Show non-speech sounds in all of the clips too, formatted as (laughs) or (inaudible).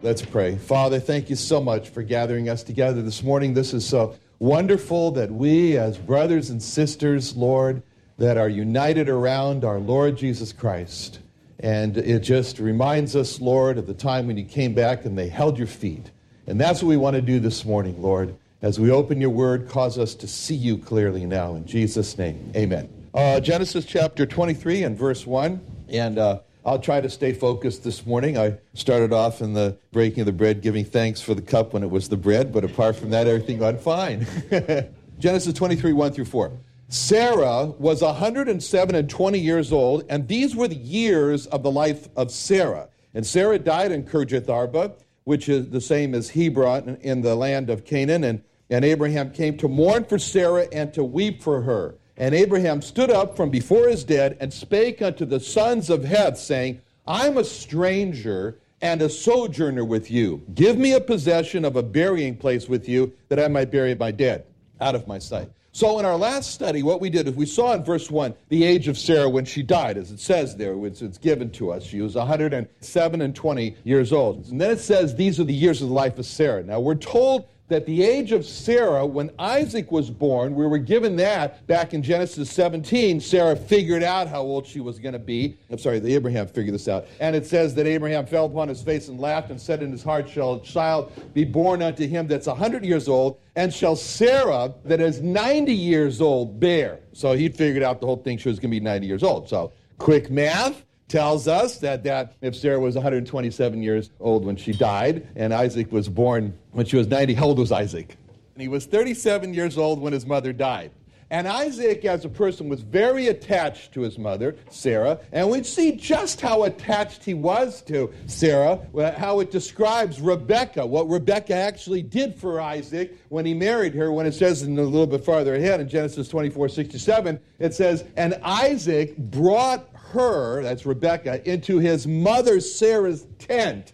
Let's pray. Father, thank you so much for gathering us together this morning. This is so wonderful that we, as brothers and sisters, Lord, that are united around our Lord Jesus Christ. And it just reminds us, Lord, of the time when you came back and they held your feet. And that's what we want to do this morning, Lord. As we open your word, cause us to see you clearly now. In Jesus' name, amen. Uh, Genesis chapter 23 and verse 1. And uh, I'll try to stay focused this morning. I started off in the breaking of the bread, giving thanks for the cup when it was the bread, but apart from that, everything went fine. (laughs) Genesis 23, 1 through 4. Sarah was 107 and 20 years old, and these were the years of the life of Sarah. And Sarah died in Kirjath Arba, which is the same as Hebron in the land of Canaan. And, and Abraham came to mourn for Sarah and to weep for her. And Abraham stood up from before his dead and spake unto the sons of Heth, saying, I'm a stranger and a sojourner with you. Give me a possession of a burying place with you, that I might bury my dead out of my sight. So, in our last study, what we did is we saw in verse 1 the age of Sarah when she died, as it says there, it's, it's given to us. She was 107 and 20 years old. And then it says, These are the years of the life of Sarah. Now, we're told that the age of Sarah, when Isaac was born, we were given that back in Genesis 17. Sarah figured out how old she was going to be. I'm sorry, the Abraham figured this out. And it says that Abraham fell upon his face and laughed and said in his heart, Shall a child be born unto him that's a 100 years old? And shall Sarah, that is 90 years old, bear? So he figured out the whole thing. She was going to be 90 years old. So quick math tells us that, that if Sarah was 127 years old when she died, and Isaac was born when she was 90, how old was Isaac? And he was 37 years old when his mother died. And Isaac, as a person, was very attached to his mother, Sarah. And we see just how attached he was to Sarah, how it describes Rebecca, what Rebecca actually did for Isaac when he married her, when it says in a little bit farther ahead in Genesis 24 67, it says, And Isaac brought her, that's Rebecca, into his mother Sarah's tent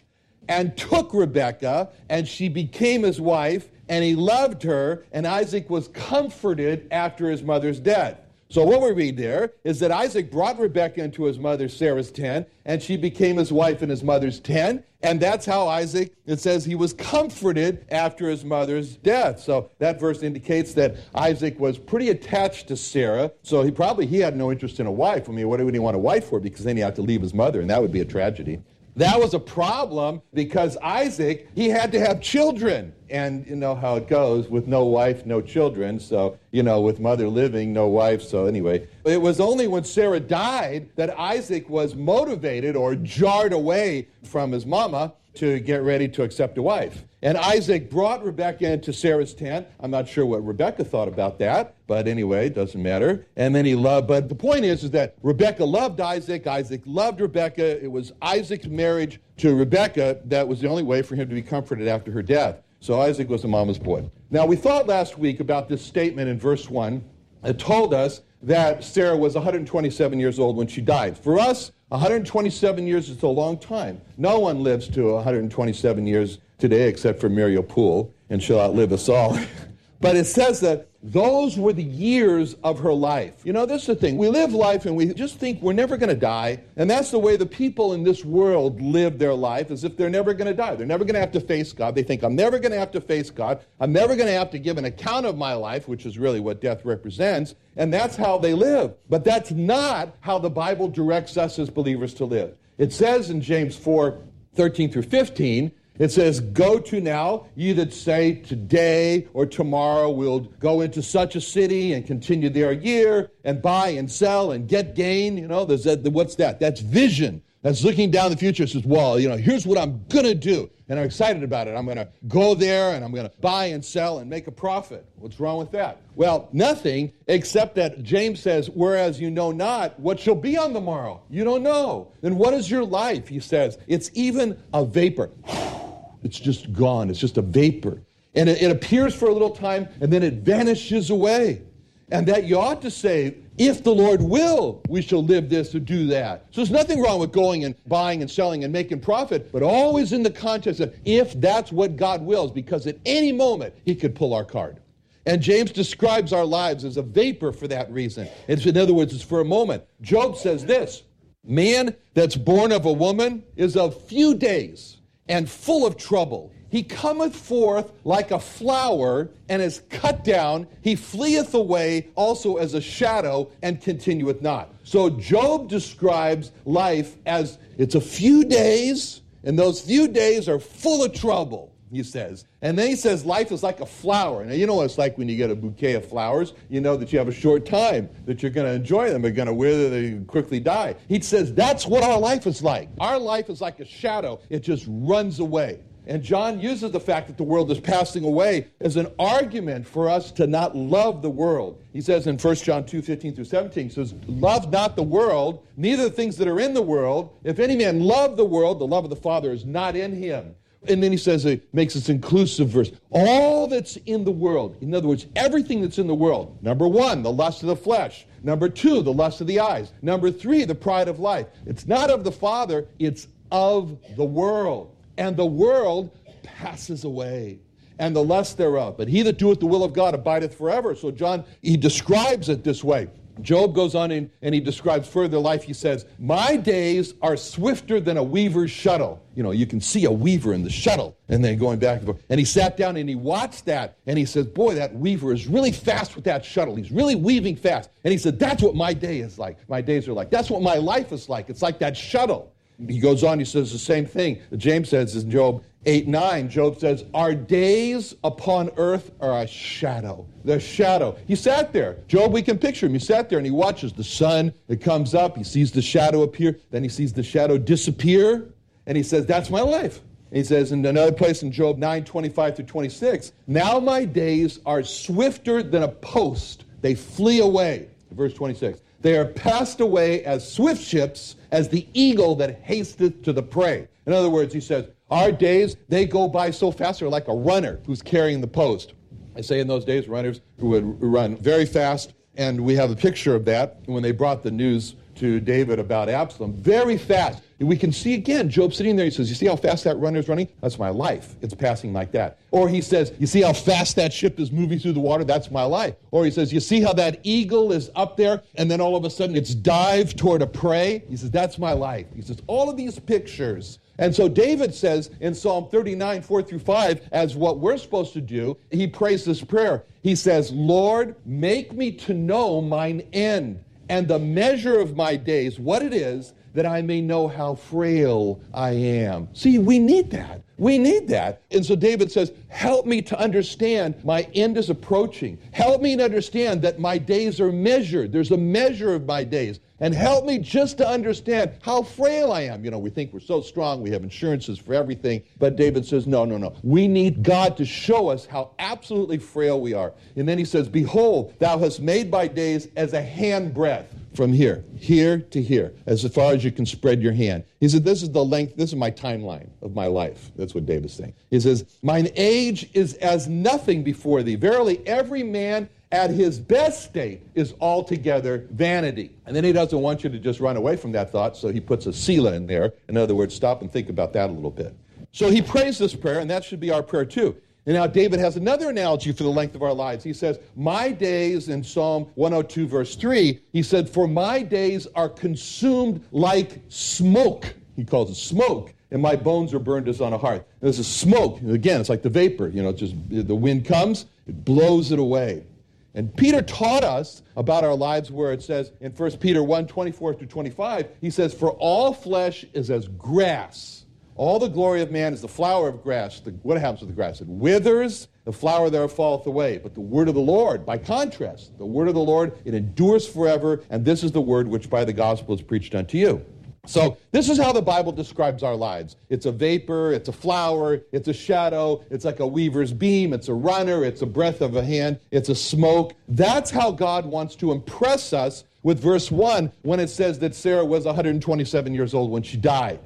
and took Rebecca, and she became his wife, and he loved her, and Isaac was comforted after his mother's death. So, what we read there is that Isaac brought Rebekah into his mother Sarah's tent, and she became his wife in his mother's tent. And that's how Isaac, it says, he was comforted after his mother's death. So, that verse indicates that Isaac was pretty attached to Sarah. So, he probably he had no interest in a wife. I mean, what would he want a wife for? Because then he had to leave his mother, and that would be a tragedy. That was a problem because Isaac, he had to have children. And you know how it goes with no wife, no children. So, you know, with mother living, no wife. So, anyway, it was only when Sarah died that Isaac was motivated or jarred away from his mama to get ready to accept a wife. And Isaac brought Rebekah into Sarah's tent. I'm not sure what Rebekah thought about that, but anyway, it doesn't matter. And then he loved, but the point is, is that Rebekah loved Isaac. Isaac loved Rebekah. It was Isaac's marriage to Rebekah that was the only way for him to be comforted after her death. So Isaac was a mama's boy. Now, we thought last week about this statement in verse 1. It told us that Sarah was 127 years old when she died. For us, 127 years is a long time. No one lives to 127 years today except for Muriel Poole, and she'll outlive us all. (laughs) but it says that those were the years of her life. You know, this is the thing. We live life and we just think we're never going to die. And that's the way the people in this world live their life, as if they're never going to die. They're never going to have to face God. They think, I'm never going to have to face God. I'm never going to have to give an account of my life, which is really what death represents. And that's how they live. But that's not how the Bible directs us as believers to live. It says in James 4 13 through 15, It says, Go to now, ye that say today or tomorrow we'll go into such a city and continue there a year and buy and sell and get gain. You know, there's what's that? That's vision. That's looking down the future. It says, Well, you know, here's what I'm going to do. And I'm excited about it. I'm going to go there and I'm going to buy and sell and make a profit. What's wrong with that? Well, nothing except that James says, Whereas you know not what shall be on the morrow. You don't know. Then what is your life? He says, It's even a vapor. It's just gone. It's just a vapor. And it, it appears for a little time and then it vanishes away. And that you ought to say, if the Lord will, we shall live this or do that. So there's nothing wrong with going and buying and selling and making profit, but always in the context of if that's what God wills, because at any moment He could pull our card. And James describes our lives as a vapor for that reason. It's, in other words, it's for a moment. Job says this Man that's born of a woman is of few days and full of trouble. He cometh forth like a flower and is cut down. He fleeth away also as a shadow and continueth not. So Job describes life as it's a few days, and those few days are full of trouble he says. And then he says life is like a flower. Now, you know what it's like when you get a bouquet of flowers. You know that you have a short time, that you're going to enjoy them, they're going to wither, they quickly die. He says that's what our life is like. Our life is like a shadow, it just runs away. And John uses the fact that the world is passing away as an argument for us to not love the world. He says in 1 John 2 15 through 17, he says, Love not the world, neither the things that are in the world. If any man love the world, the love of the Father is not in him. And then he says, it makes this inclusive verse. All that's in the world, in other words, everything that's in the world. Number one, the lust of the flesh. Number two, the lust of the eyes. Number three, the pride of life. It's not of the Father, it's of the world. And the world passes away and the lust thereof. But he that doeth the will of God abideth forever. So John, he describes it this way. Job goes on in, and he describes further life. He says, My days are swifter than a weaver's shuttle. You know, you can see a weaver in the shuttle, and then going back and forth. And he sat down and he watched that, and he says, Boy, that weaver is really fast with that shuttle. He's really weaving fast. And he said, That's what my day is like. My days are like. That's what my life is like. It's like that shuttle. He goes on, he says the same thing. James says in Job 8 9, Job says, Our days upon earth are a shadow. The shadow. He sat there. Job, we can picture him. He sat there and he watches the sun. It comes up. He sees the shadow appear. Then he sees the shadow disappear. And he says, That's my life. And he says in another place in Job 9 25 through 26, Now my days are swifter than a post, they flee away. Verse 26. They are passed away as swift ships, as the eagle that hasteth to the prey. In other words, he says, our days, they go by so fast, they're like a runner who's carrying the post. I say in those days, runners who would run very fast, and we have a picture of that when they brought the news to David about Absalom. Very fast. We can see again, Job sitting there, he says, You see how fast that runner is running? That's my life. It's passing like that. Or he says, You see how fast that ship is moving through the water? That's my life. Or he says, You see how that eagle is up there and then all of a sudden it's dived toward a prey? He says, That's my life. He says, All of these pictures. And so David says in Psalm 39, 4 through 5, as what we're supposed to do, he prays this prayer. He says, Lord, make me to know mine end and the measure of my days, what it is, that I may know how frail I am. See, we need that. We need that. And so David says, Help me to understand my end is approaching. Help me to understand that my days are measured. There's a measure of my days. And help me just to understand how frail I am. You know, we think we're so strong, we have insurances for everything. But David says, No, no, no. We need God to show us how absolutely frail we are. And then he says, Behold, thou hast made my days as a handbreadth from here, here to here, as far as you can spread your hand. He said, This is the length, this is my timeline of my life. That's what David's saying. He says, Mine age is as nothing before thee. Verily, every man at his best state is altogether vanity. And then he doesn't want you to just run away from that thought, so he puts a Selah in there. In other words, stop and think about that a little bit. So he prays this prayer, and that should be our prayer too. And now David has another analogy for the length of our lives. He says, My days, in Psalm 102, verse 3, he said, For my days are consumed like smoke. He calls it smoke. And my bones are burned as on a hearth. There's a smoke. Again, it's like the vapor. You know, just the wind comes, it blows it away. And Peter taught us about our lives where it says in 1 Peter 1 24 through 25, he says, For all flesh is as grass All the glory of man is the flower of grass. The, what happens with the grass? It withers, the flower thereof falleth away. But the word of the Lord, by contrast, the word of the Lord, it endures forever, and this is the word which by the gospel is preached unto you. So, this is how the Bible describes our lives. It's a vapor, it's a flower, it's a shadow, it's like a weaver's beam, it's a runner, it's a breath of a hand, it's a smoke. That's how God wants to impress us with verse 1 when it says that Sarah was 127 years old when she died.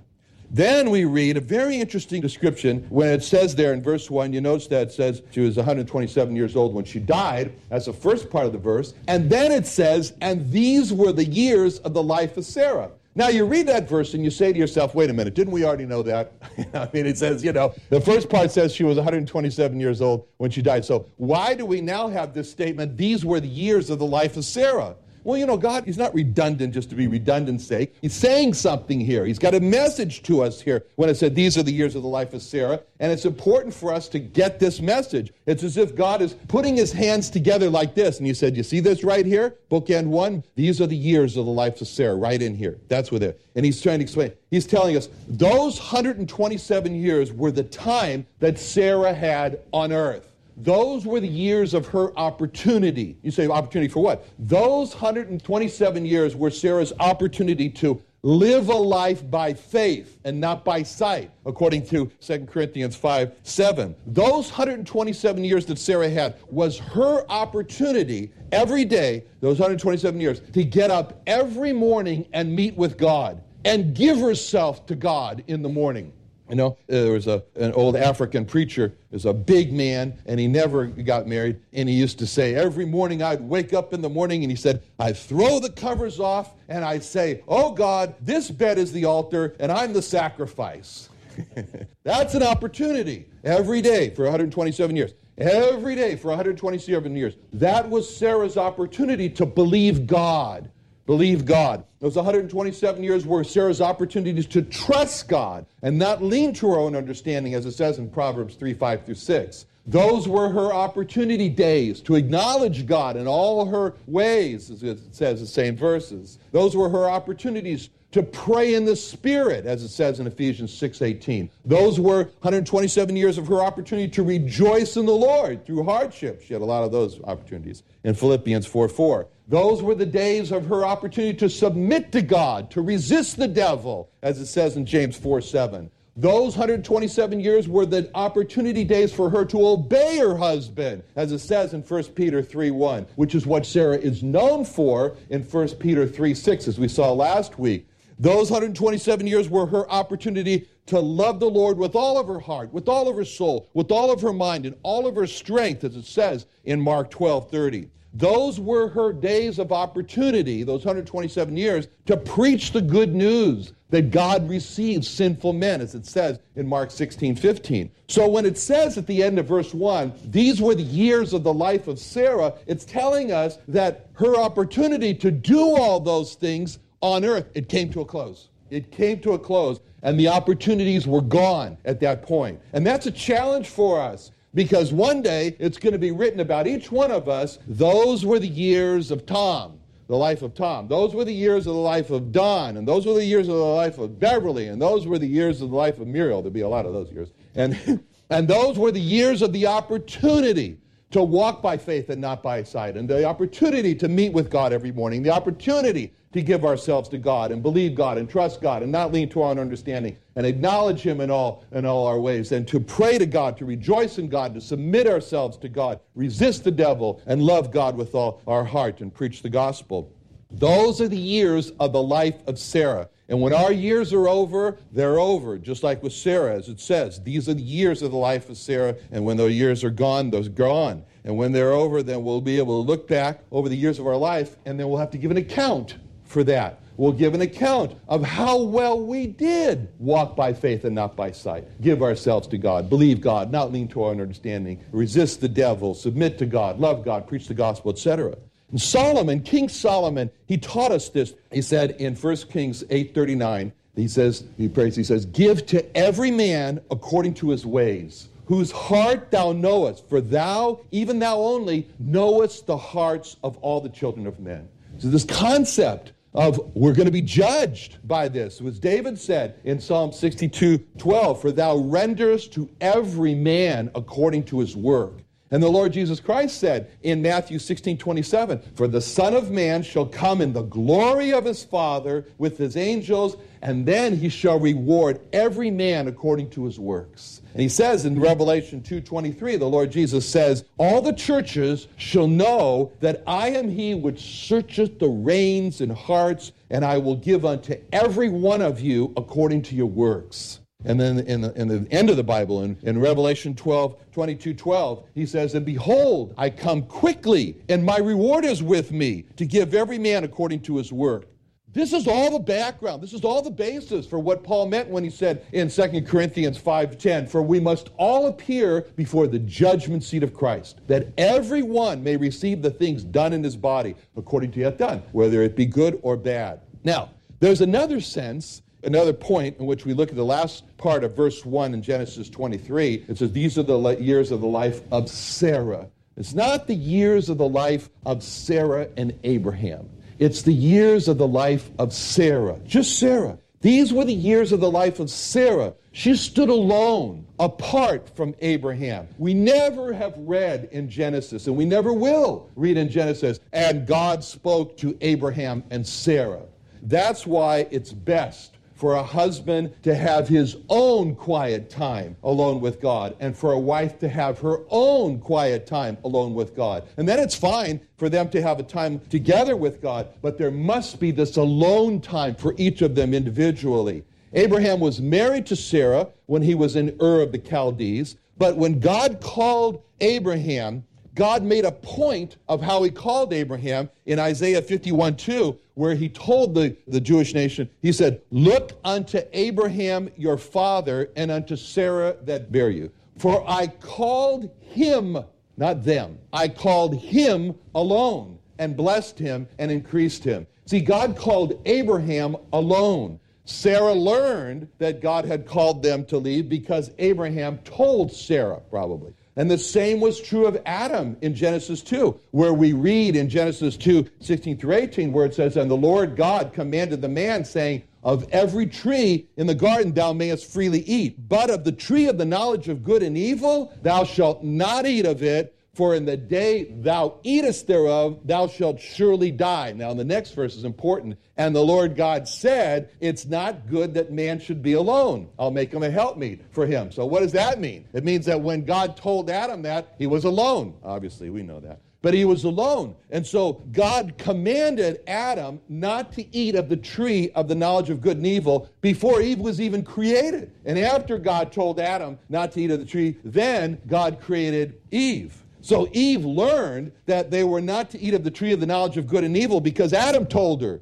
Then we read a very interesting description when it says there in verse 1, you notice that it says she was 127 years old when she died. That's the first part of the verse. And then it says, and these were the years of the life of Sarah. Now you read that verse and you say to yourself, wait a minute, didn't we already know that? (laughs) I mean, it says, you know, the first part says she was 127 years old when she died. So why do we now have this statement, these were the years of the life of Sarah? Well, you know, God, He's not redundant just to be redundant's sake. He's saying something here. He's got a message to us here when it said, These are the years of the life of Sarah. And it's important for us to get this message. It's as if God is putting His hands together like this. And He said, You see this right here? Bookend one. These are the years of the life of Sarah, right in here. That's what it. And He's trying to explain. He's telling us those 127 years were the time that Sarah had on earth. Those were the years of her opportunity. You say, opportunity for what? Those 127 years were Sarah's opportunity to live a life by faith and not by sight, according to 2 Corinthians 5 7. Those 127 years that Sarah had was her opportunity every day, those 127 years, to get up every morning and meet with God and give herself to God in the morning. You know, uh, there was a, an old African preacher, was a big man, and he never got married. And he used to say, every morning I'd wake up in the morning, and he said, I throw the covers off, and I'd say, Oh God, this bed is the altar, and I'm the sacrifice. (laughs) That's an opportunity every day for 127 years. Every day for 127 years. That was Sarah's opportunity to believe God believe God. Those 127 years were Sarah's opportunities to trust God and not lean to her own understanding, as it says in Proverbs 3 5 through 6. Those were her opportunity days to acknowledge God in all her ways, as it says in the same verses. Those were her opportunities to pray in the Spirit, as it says in Ephesians 6.18. Those were 127 years of her opportunity to rejoice in the Lord through hardship. She had a lot of those opportunities in Philippians 4.4. Those were the days of her opportunity to submit to God, to resist the devil, as it says in James 4 7. Those 127 years were the opportunity days for her to obey her husband, as it says in 1 Peter 3 1, which is what Sarah is known for in 1 Peter 3 6, as we saw last week. Those 127 years were her opportunity to love the Lord with all of her heart, with all of her soul, with all of her mind, and all of her strength, as it says in Mark 12 30. Those were her days of opportunity, those 127 years, to preach the good news that God receives sinful men, as it says in Mark 16 15. So when it says at the end of verse 1, these were the years of the life of Sarah, it's telling us that her opportunity to do all those things on earth, it came to a close. It came to a close, and the opportunities were gone at that point. And that's a challenge for us because one day it's going to be written about each one of us. Those were the years of Tom, the life of Tom. Those were the years of the life of Don, and those were the years of the life of Beverly, and those were the years of the life of Muriel. There'll be a lot of those years. And, (laughs) and those were the years of the opportunity to walk by faith and not by sight, and the opportunity to meet with God every morning, the opportunity to give ourselves to God and believe God and trust God and not lean to our own understanding and acknowledge Him in all, in all our ways and to pray to God, to rejoice in God, to submit ourselves to God, resist the devil, and love God with all our heart and preach the gospel. Those are the years of the life of Sarah. And when our years are over, they're over, just like with Sarah, as it says. These are the years of the life of Sarah, and when those years are gone, those are gone. And when they're over, then we'll be able to look back over the years of our life, and then we'll have to give an account for that. We'll give an account of how well we did walk by faith and not by sight. Give ourselves to God, believe God, not lean to our understanding, resist the devil, submit to God, love God, preach the gospel, etc. And Solomon, King Solomon, he taught us this. He said in 1 Kings 8:39, he says, he prays, he says, "Give to every man according to his ways." whose heart thou knowest, for thou, even thou only, knowest the hearts of all the children of men. So, this concept of we're going to be judged by this. As David said in Psalm 62 12, For thou renderest to every man according to his work. And the Lord Jesus Christ said in Matthew 16 27, For the Son of Man shall come in the glory of his Father with his angels, and then he shall reward every man according to his works. And he says in Revelation 2:23, the Lord Jesus says, "All the churches shall know that I am he which searcheth the reins and hearts, and I will give unto every one of you according to your works." And then in the, in the end of the Bible, in, in Revelation 12, 22, 12, he says, And behold, I come quickly, and my reward is with me to give every man according to his work. This is all the background. This is all the basis for what Paul meant when he said in 2 Corinthians 5:10, "For we must all appear before the judgment seat of Christ, that every one may receive the things done in his body according to it done, whether it be good or bad." Now, there's another sense another point in which we look at the last part of verse 1 in Genesis 23. It says, These are the years of the life of Sarah. It's not the years of the life of Sarah and Abraham. It's the years of the life of Sarah, just Sarah. These were the years of the life of Sarah. She stood alone, apart from Abraham. We never have read in Genesis, and we never will read in Genesis, and God spoke to Abraham and Sarah. That's why it's best for a husband to have his own quiet time alone with God, and for a wife to have her own quiet time alone with God. And then it's fine for them to have a time together with God, but there must be this alone time for each of them individually. Abraham was married to Sarah when he was in Ur of the Chaldees, but when God called Abraham, God made a point of how he called Abraham in Isaiah 51 2, where he told the, the Jewish nation, he said, Look unto Abraham your father and unto Sarah that bare you. For I called him, not them, I called him alone and blessed him and increased him. See, God called Abraham alone. Sarah learned that God had called them to leave because Abraham told Sarah, probably. And the same was true of Adam in Genesis 2, where we read in Genesis 2 16 through 18, where it says, And the Lord God commanded the man, saying, Of every tree in the garden thou mayest freely eat, but of the tree of the knowledge of good and evil thou shalt not eat of it, for in the day thou eatest thereof, thou shalt surely die. Now, the next verse is important. And the Lord God said, It's not good that man should be alone. I'll make him a helpmeet for him. So, what does that mean? It means that when God told Adam that, he was alone. Obviously, we know that. But he was alone. And so God commanded Adam not to eat of the tree of the knowledge of good and evil before Eve was even created. And after God told Adam not to eat of the tree, then God created Eve. So Eve learned that they were not to eat of the tree of the knowledge of good and evil because Adam told her.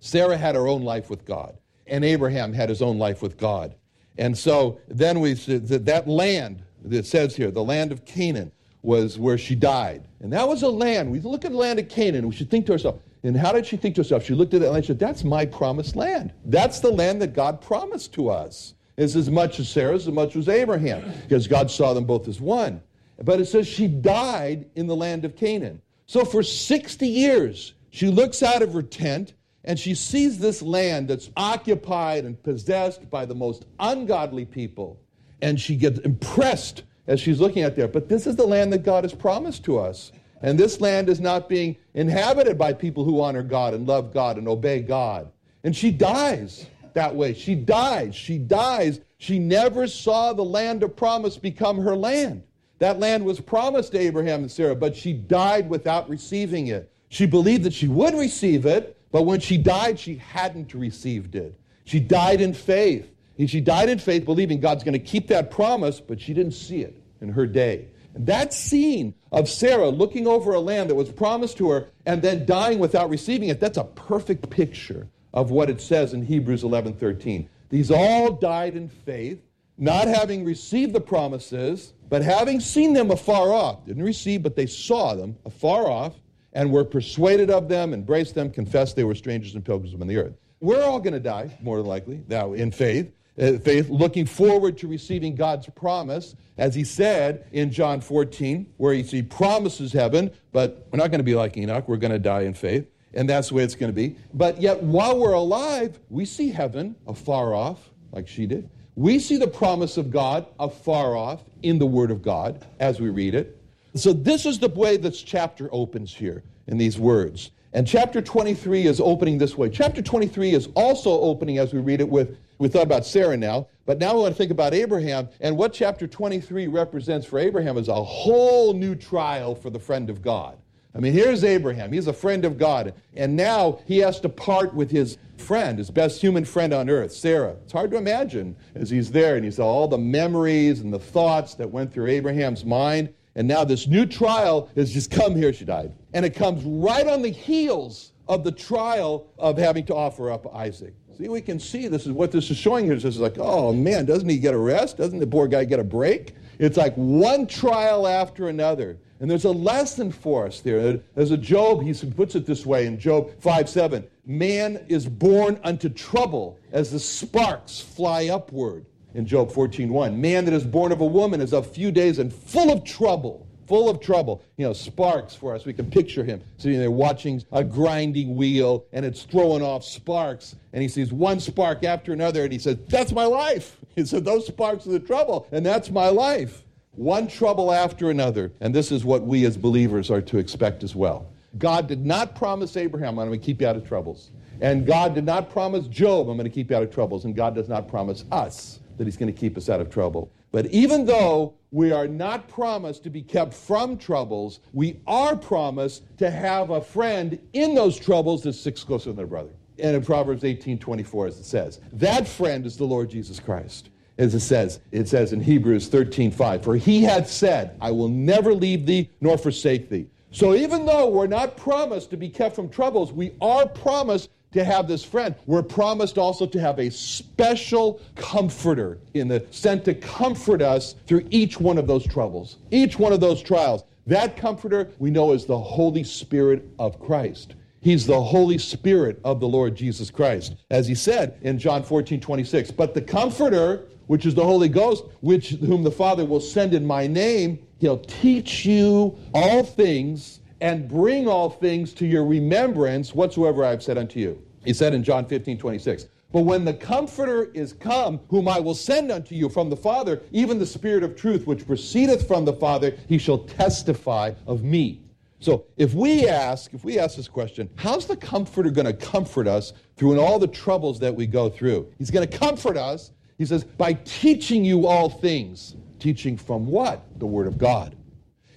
Sarah had her own life with God, and Abraham had his own life with God. And so then we that, that land that says here, the land of Canaan, was where she died. And that was a land. We look at the land of Canaan, we should think to ourselves, and how did she think to herself? She looked at that land and said, That's my promised land. That's the land that God promised to us. It's as much as Sarah's, as much as Abraham, because God saw them both as one. But it says she died in the land of Canaan. So for 60 years, she looks out of her tent and she sees this land that's occupied and possessed by the most ungodly people. And she gets impressed as she's looking at there. But this is the land that God has promised to us. And this land is not being inhabited by people who honor God and love God and obey God. And she dies that way. She dies. She dies. She never saw the land of promise become her land. That land was promised to Abraham and Sarah, but she died without receiving it. She believed that she would receive it, but when she died, she hadn't received it. She died in faith. And she died in faith, believing God's going to keep that promise, but she didn't see it in her day. And that scene of Sarah looking over a land that was promised to her and then dying without receiving it, that's a perfect picture of what it says in Hebrews 11 13. These all died in faith, not having received the promises, but having seen them afar off, didn't receive, but they saw them afar off, and were persuaded of them, embraced them, confessed they were strangers and pilgrims on the earth. We're all going to die, more than likely, now in faith. Uh, faith, looking forward to receiving God's promise, as he said in John 14, where he, he promises heaven, but we're not going to be like Enoch. We're going to die in faith. and that's the way it's going to be. But yet, while we're alive, we see heaven afar off, like she did. We see the promise of God afar off in the Word of God as we read it. So, this is the way this chapter opens here in these words. And chapter 23 is opening this way. Chapter 23 is also opening as we read it with, we thought about Sarah now, but now we want to think about Abraham. And what chapter 23 represents for Abraham is a whole new trial for the friend of God. I mean, here's Abraham. He's a friend of God. And now he has to part with his friend, his best human friend on earth, Sarah. It's hard to imagine as he's there and he's all the memories and the thoughts that went through Abraham's mind. And now this new trial has just come here. She died. And it comes right on the heels of the trial of having to offer up Isaac. See, we can see this is what this is showing here. This is like, oh man, doesn't he get a rest? Doesn't the poor guy get a break? It's like one trial after another. And there's a lesson for us there. As a Job, he puts it this way in Job 5 7 Man is born unto trouble as the sparks fly upward in Job 14:1. Man that is born of a woman is of few days and full of trouble. Full of trouble. You know, sparks for us. We can picture him sitting there watching a grinding wheel and it's throwing off sparks. And he sees one spark after another and he says, That's my life. (laughs) He said, Those sparks are the trouble, and that's my life. One trouble after another. And this is what we as believers are to expect as well. God did not promise Abraham, I'm going to keep you out of troubles. And God did not promise Job, I'm going to keep you out of troubles. And God does not promise us that he's going to keep us out of trouble. But even though we are not promised to be kept from troubles, we are promised to have a friend in those troubles that sticks closer than their brother. And in Proverbs 18 24, as it says, that friend is the Lord Jesus Christ. As it says, it says in Hebrews 13 5, for he had said, I will never leave thee nor forsake thee. So even though we're not promised to be kept from troubles, we are promised to have this friend. We're promised also to have a special comforter in the sent to comfort us through each one of those troubles, each one of those trials. That comforter we know is the Holy Spirit of Christ. He's the Holy Spirit of the Lord Jesus Christ. As he said in John 14, 26, but the comforter, which is the Holy Ghost, which whom the Father will send in my name, he'll teach you all things and bring all things to your remembrance whatsoever I have said unto you. He said in John 15, 26. But when the Comforter is come, whom I will send unto you from the Father, even the Spirit of truth, which proceedeth from the Father, he shall testify of me. So if we ask, if we ask this question, how's the Comforter going to comfort us through all the troubles that we go through? He's going to comfort us, he says, by teaching you all things. Teaching from what? The Word of God.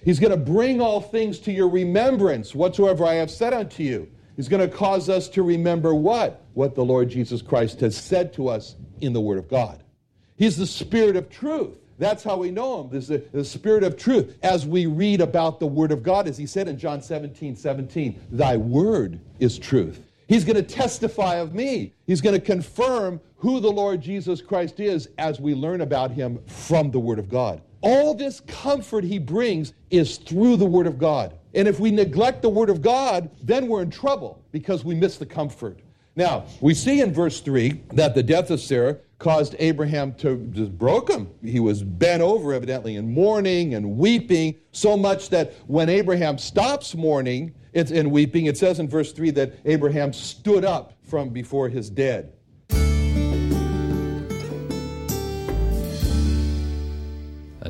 He's going to bring all things to your remembrance, whatsoever I have said unto you. He's going to cause us to remember what? What the Lord Jesus Christ has said to us in the Word of God. He's the Spirit of truth. That's how we know him. This is the Spirit of truth. As we read about the Word of God, as he said in John 17, 17, Thy Word is truth. He's going to testify of me. He's going to confirm who the Lord Jesus Christ is as we learn about him from the Word of God. All this comfort he brings is through the Word of God. And if we neglect the Word of God, then we're in trouble because we miss the comfort. Now, we see in verse 3 that the death of Sarah caused Abraham to just broke him. He was bent over, evidently, in mourning and weeping, so much that when Abraham stops mourning and weeping, it says in verse 3 that Abraham stood up from before his dead.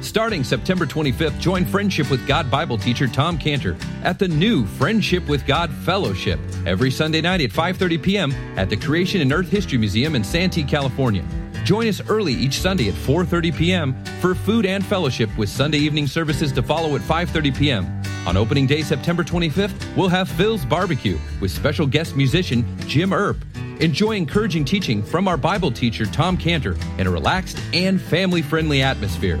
Starting September 25th, join Friendship with God Bible teacher Tom Cantor at the new Friendship with God Fellowship every Sunday night at 5:30 p.m. at the Creation and Earth History Museum in Santee, California. Join us early each Sunday at 4:30 p.m. for food and fellowship with Sunday evening services to follow at 5:30 p.m. On opening day September 25th, we'll have Phil's Barbecue with special guest musician Jim Earp. Enjoy encouraging teaching from our Bible teacher Tom Cantor in a relaxed and family-friendly atmosphere.